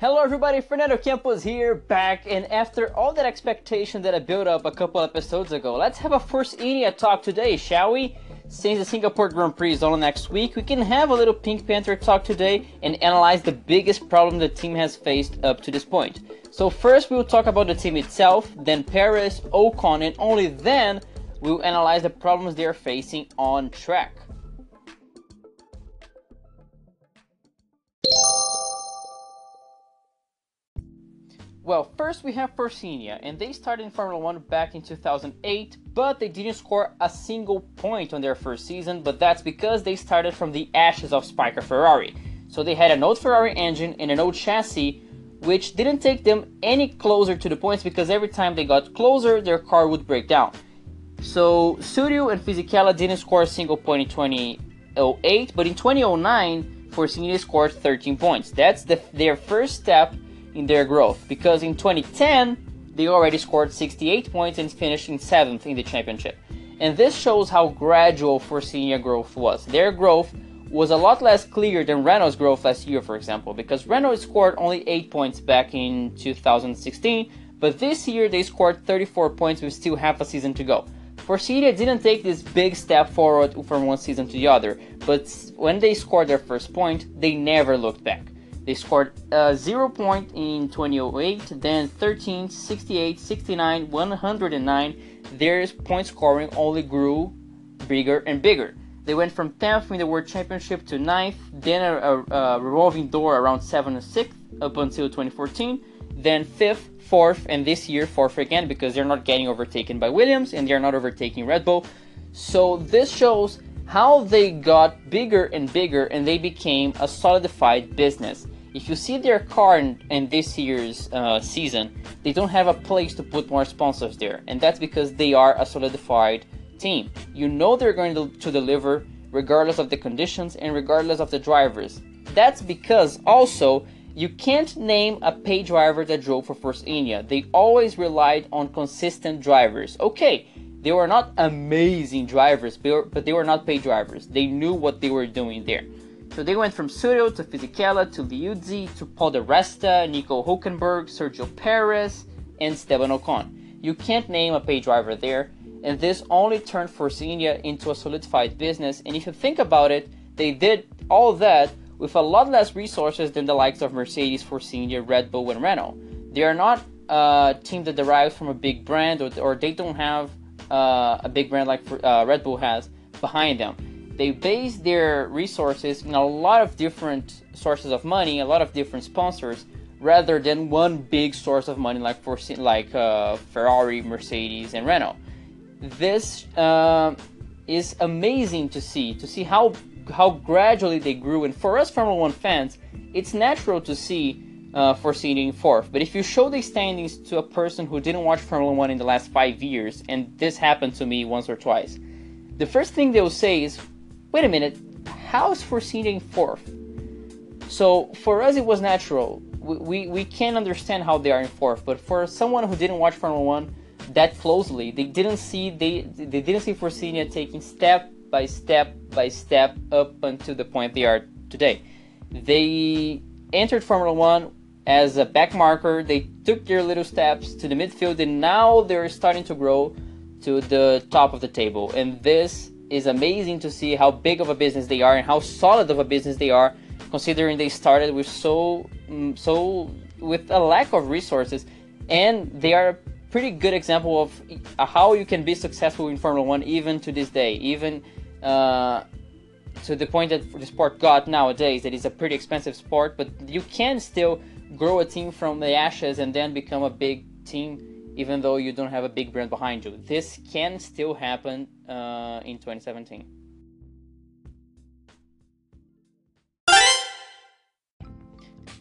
Hello everybody, Fernando Campos here, back, and after all that expectation that I built up a couple episodes ago, let's have a Force India talk today, shall we? Since the Singapore Grand Prix is on next week, we can have a little Pink Panther talk today and analyze the biggest problem the team has faced up to this point. So first we'll talk about the team itself, then Perez, Ocon, and only then we'll analyze the problems they are facing on track. Well, first we have Force and they started in Formula 1 back in 2008, but they didn't score a single point on their first season, but that's because they started from the ashes of Spyker Ferrari. So they had an old Ferrari engine and an old chassis, which didn't take them any closer to the points because every time they got closer, their car would break down. So Sutil and Fisichella didn't score a single point in 2008, but in 2009, Force scored 13 points. That's the, their first step in their growth because in 2010 they already scored 68 points and finished in 7th in the championship. And this shows how gradual Force India growth was. Their growth was a lot less clear than Renault's growth last year, for example, because Renault scored only 8 points back in 2016, but this year they scored 34 points with still half a season to go. Force India didn't take this big step forward from one season to the other, but when they scored their first point, they never looked back. They scored uh, 0 point in 2008, then 13, 68, 69, 109. Their point scoring only grew bigger and bigger. They went from 10th in the World Championship to 9th, then a, a, a revolving door around 7th and 6th up until 2014, then 5th, 4th, and this year 4th again because they're not getting overtaken by Williams and they're not overtaking Red Bull. So this shows how they got bigger and bigger and they became a solidified business. If you see their car in, in this year's uh, season, they don't have a place to put more sponsors there, and that's because they are a solidified team. You know they're going to, to deliver regardless of the conditions and regardless of the drivers. That's because also you can't name a pay driver that drove for Force India. They always relied on consistent drivers. Okay, they were not amazing drivers, but they were not paid drivers. They knew what they were doing there. So they went from Sutil to Fisichella to Liuzzi to Paul di Resta, Nico Hulkenberg, Sergio Perez, and Esteban Ocon. You can't name a pay driver there, and this only turned Force India into a solidified business. And if you think about it, they did all that with a lot less resources than the likes of Mercedes, Force India, Red Bull, and Renault. They are not a team that derives from a big brand, or, or they don't have uh, a big brand like uh, Red Bull has behind them they base their resources in a lot of different sources of money, a lot of different sponsors, rather than one big source of money like for like uh, Ferrari, Mercedes, and Renault. This uh, is amazing to see to see how how gradually they grew. And for us Formula One fans, it's natural to see uh, in fourth. But if you show the standings to a person who didn't watch Formula One in the last five years, and this happened to me once or twice, the first thing they'll say is, wait a minute, how is in fourth? So for us, it was natural. We, we, we can understand how they are in fourth, but for someone who didn't watch Formula One that closely, they didn't see they they didn't see Force taking step by step by step up until the point they are today. They entered Formula One as a back marker. They took their little steps to the midfield, and now they're starting to grow to the top of the table. And this is amazing to see how big of a business they are and how solid of a business they are, considering they started with so mm, so with a lack of resources, and they are a pretty good example of how you can be successful in Formula One even to this day, even. Uh, to the point that the sport got nowadays, that it's a pretty expensive sport, but you can still grow a team from the ashes and then become a big team even though you don't have a big brand behind you. This can still happen uh, in 2017.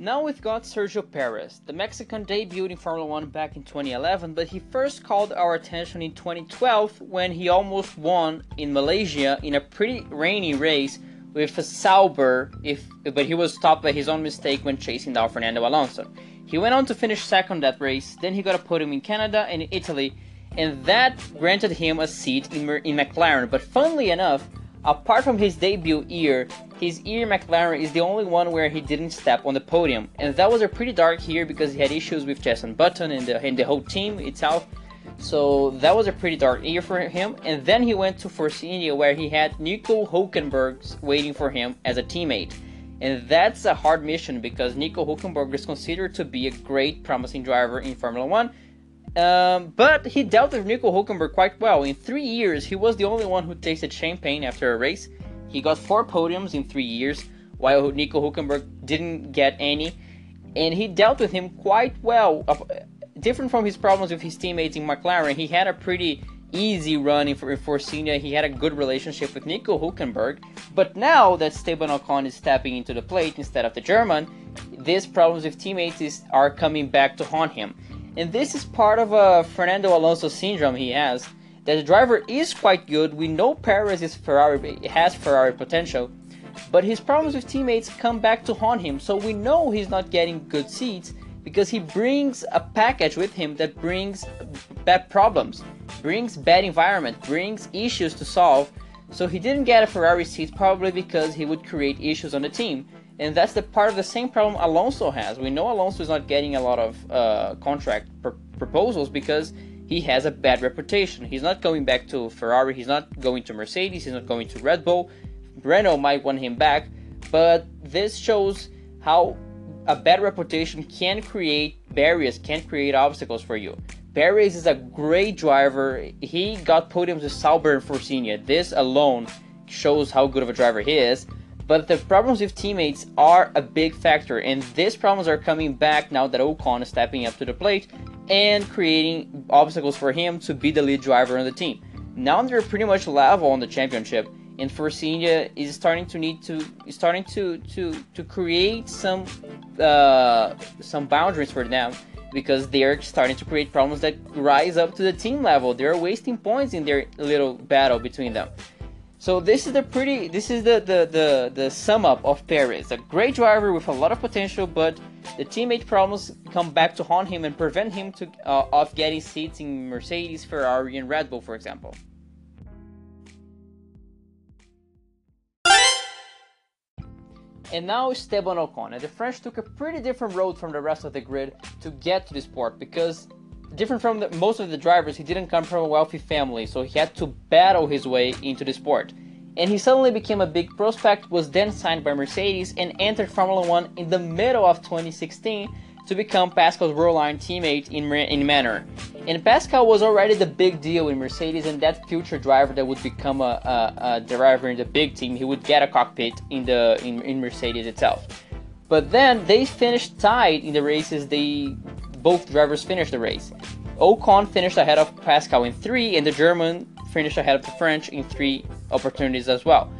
Now we've got Sergio Perez. The Mexican debuted in Formula 1 back in 2011, but he first called our attention in 2012 when he almost won in Malaysia in a pretty rainy race with a Sauber, if, but he was stopped by his own mistake when chasing down Fernando Alonso. He went on to finish second that race, then he got a podium in Canada and in Italy, and that granted him a seat in, in McLaren. But funnily enough, apart from his debut year, his year McLaren is the only one where he didn't step on the podium, and that was a pretty dark year because he had issues with Jenson Button and the, and the whole team itself. So that was a pretty dark year for him. And then he went to Force India where he had Nico Hulkenberg waiting for him as a teammate. And that's a hard mission because Nico Hulkenberg is considered to be a great, promising driver in Formula One. Um, but he dealt with Nico Hulkenberg quite well. In three years, he was the only one who tasted champagne after a race. He got four podiums in three years, while Nico Hulkenberg didn't get any. And he dealt with him quite well. Different from his problems with his teammates in McLaren, he had a pretty easy run for, Force India. He had a good relationship with Nico Hulkenberg. But now that Esteban Ocon is stepping into the plate instead of the German, these problems with teammates is, are coming back to haunt him. And this is part of a Fernando Alonso syndrome he has. That the driver is quite good. We know Perez is Ferrari has Ferrari potential, but his problems with teammates come back to haunt him. So we know he's not getting good seats because he brings a package with him that brings bad problems, brings bad environment, brings issues to solve. So he didn't get a Ferrari seat probably because he would create issues on the team. And that's the part of the same problem Alonso has. We know Alonso is not getting a lot of uh, contract pr- proposals because he has a bad reputation. He's not going back to Ferrari, he's not going to Mercedes, he's not going to Red Bull. Renault might want him back, but this shows how a bad reputation can create barriers, can create obstacles for you. Perez is a great driver. He got podiums with Sauber and Force India. This alone shows how good of a driver he is. But the problems with teammates are a big factor, and these problems are coming back now that Ocon is stepping up to the plate and creating obstacles for him to be the lead driver on the team. Now they're pretty much level on the championship, and Force India is starting to need to starting to to to create some uh, some boundaries for them because they're starting to create problems that rise up to the team level. They're wasting points in their little battle between them. So this is the pretty this is the the the, the sum up of Perez. A great driver with a lot of potential, but the teammate problems come back to haunt him and prevent him to uh, of getting seats in Mercedes, Ferrari, and Red Bull, for example. And now Esteban Ocon. And the French took a pretty different road from the rest of the grid to get to the sport because different from the, most of the drivers, he didn't come from a wealthy family, so he had to battle his way into the sport. And he suddenly became a big prospect, was then signed by Mercedes, and entered Formula One in the middle of 2016 to become Pascal Wehrlein's teammate in, in Manor. And Pascal was already the big deal in Mercedes and that future driver that would become a, a, a driver in the big team. He would get a cockpit in the in, in Mercedes itself. But then they finished tied in the races. They both drivers finished the race. Ocon finished ahead of Pascal in three, and the German finished ahead of the French in three opportunities as well.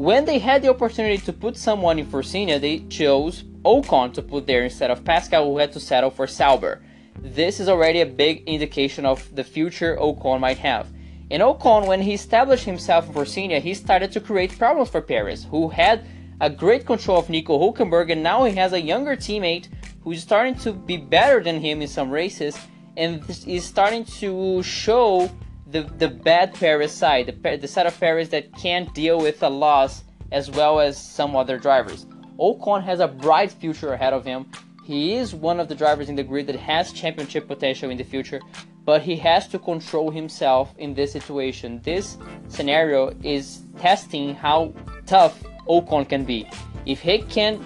When they had the opportunity to put someone in Force India, they chose Ocon to put there instead of Pascal, who had to settle for Sauber. This is already a big indication of the future Ocon might have. And Ocon, when he established himself in Force India, he started to create problems for Perez, who had a great control of Nico Hulkenberg, and now he has a younger teammate who's starting to be better than him in some races, and is starting to show the, the bad Perez side, the, the side of Perez that can't deal with a loss as well as some other drivers. Ocon has a bright future ahead of him. He is one of the drivers in the grid that has championship potential in the future, but he has to control himself in this situation. This scenario is testing how tough Ocon can be. If he can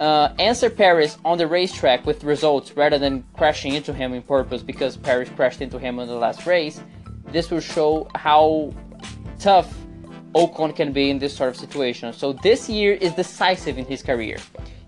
uh, answer Perez on the racetrack with results rather than crashing into him in purpose because Perez crashed into him in the last race, this will show how tough Ocon can be in this sort of situation. So this year is decisive in his career.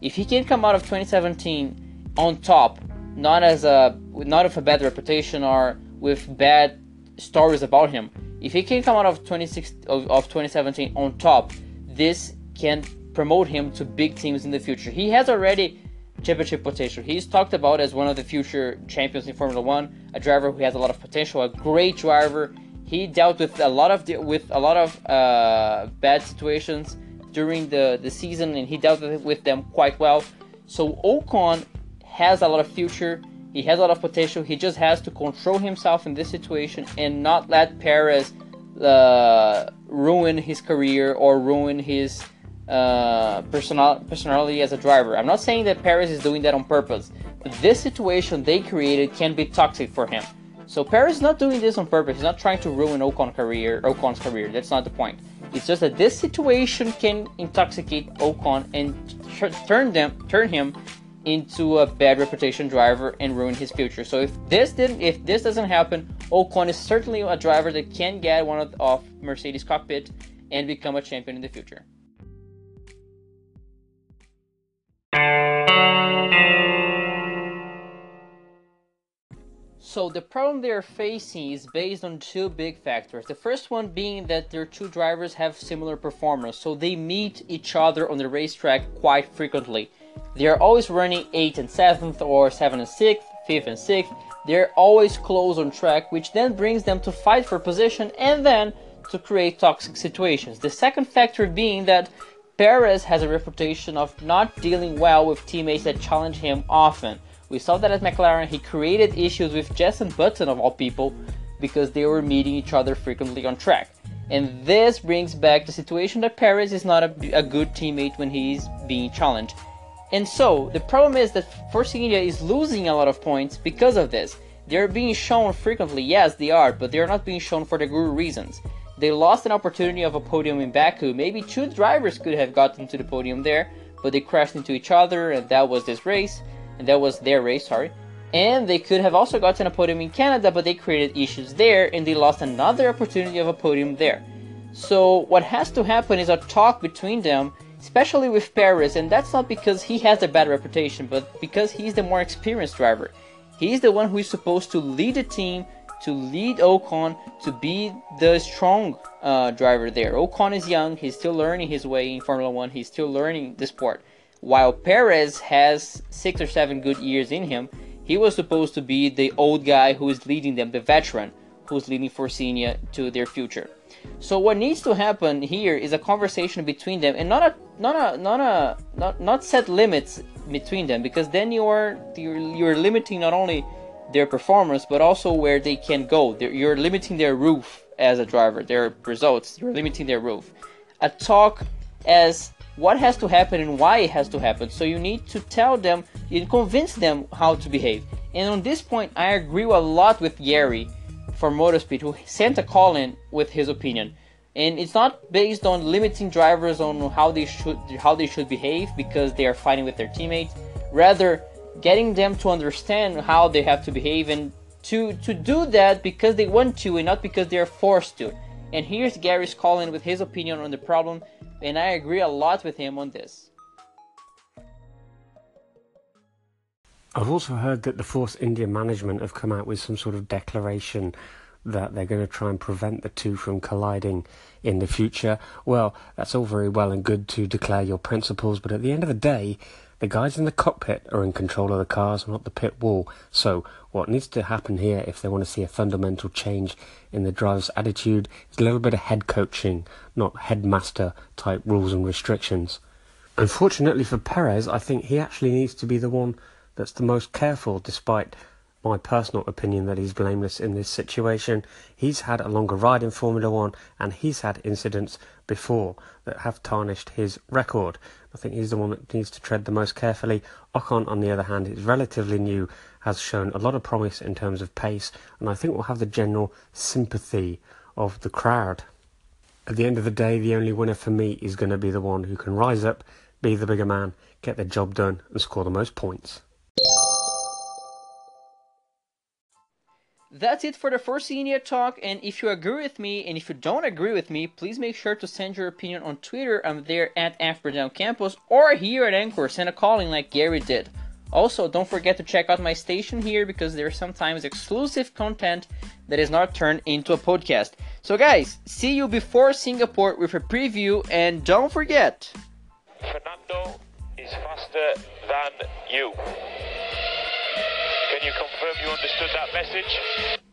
If he can come out of 2017 on top, not as a not with a bad reputation or with bad stories about him, if he can come out of 26 of, of 2017 on top, this can promote him to big teams in the future. He has already championship potential. He's talked about as one of the future champions in Formula One, a driver who has a lot of potential, a great driver he dealt with a lot of with a lot of uh, bad situations during the, the season, and he dealt with, with them quite well. So Ocon has a lot of future. He has a lot of potential. He just has to control himself in this situation and not let Perez uh, ruin his career or ruin his uh, personal, personality as a driver. I'm not saying that Perez is doing that on purpose, but this situation they created can be toxic for him. So Perez is not doing this on purpose. He's not trying to ruin Ocon career, Ocon's career. That's not the point. It's just that this situation can intoxicate Ocon and turn them, turn him into a bad reputation driver and ruin his future. So if this didn't, if this doesn't happen, Ocon is certainly a driver that can get one of, of Mercedes cockpit and become a champion in the future. So the problem they're facing is based on two big factors. The first one being that their two drivers have similar performance, so they meet each other on the racetrack quite frequently. They are always running 8th and 7th or 7th and 6th, 5th and 6th. They're always close on track, which then brings them to fight for position and then to create toxic situations. The second factor being that Perez has a reputation of not dealing well with teammates that challenge him often. We saw that at McLaren, he created issues with Jenson Button of all people because they were meeting each other frequently on track. And this brings back the situation that Perez is not a, a good teammate when he's being challenged. And so, the problem is that Force India is losing a lot of points because of this. They're being shown frequently, yes, they are, but they're not being shown for the good reasons. They lost an opportunity of a podium in Baku. Maybe two drivers could have gotten to the podium there, but they crashed into each other, and that was this race and that was their race, sorry. And they could have also gotten a podium in Canada, but they created issues there and they lost another opportunity of a podium there. So what has to happen is a talk between them, especially with Perez, and that's not because he has a bad reputation, but because he's the more experienced driver. He's the one who is supposed to lead the team, to lead Ocon, to be the strong uh, driver there. Ocon is young, he's still learning his way in Formula One, he's still learning the sport. While Perez has six or seven good years in him, he was supposed to be the old guy who is leading them, the veteran who's leading Force India to their future. So what needs to happen here is a conversation between them, and not a not a not a not not set limits between them, because then you are you're, you're limiting not only their performance but also where they can go. You're limiting their roof as a driver, their results. You're limiting their roof. A talk as what has to happen and why it has to happen. So you need to tell them and convince them how to behave. And on this point, I agree a lot with Gary for Motorspeed, who sent a call in with his opinion. And it's not based on limiting drivers on how they should how they should behave because they are fighting with their teammates. Rather, getting them to understand how they have to behave and to to do that because they want to and not because they are forced to. And here's Gary's call in with his opinion on the problem and I agree a lot with him on this. I've also heard that the Force India management have come out with some sort of declaration that they're going to try and prevent the two from colliding in the future. Well, that's all very well and good to declare your principles, but at the end of the day, the guys in the cockpit are in control of the cars, not the pit wall. So, what needs to happen here if they want to see a fundamental change in the driver's attitude is a little bit of head coaching, not headmaster type rules and restrictions. Unfortunately for Perez, I think he actually needs to be the one that's the most careful, despite my personal opinion that he's blameless in this situation. He's had a longer ride in Formula One and he's had incidents before that have tarnished his record. I think he's the one that needs to tread the most carefully. Ocon, on the other hand, is relatively new, has shown a lot of promise in terms of pace, and I think will have the general sympathy of the crowd. At the end of the day, the only winner for me is going to be the one who can rise up, be the bigger man, get the job done, and score the most points. That's it for the Force India talk, and if you agree with me, and if you don't agree with me, please make sure to send your opinion on Twitter. I'm there at Afterdown Campus, or here at Anchor, send a calling like Gary did. Also, don't forget to check out my station here because there's sometimes exclusive content that is not turned into a podcast. So, guys, see you before Singapore with a preview, and don't forget Fernando is faster than you. Can you confirm you understood that message?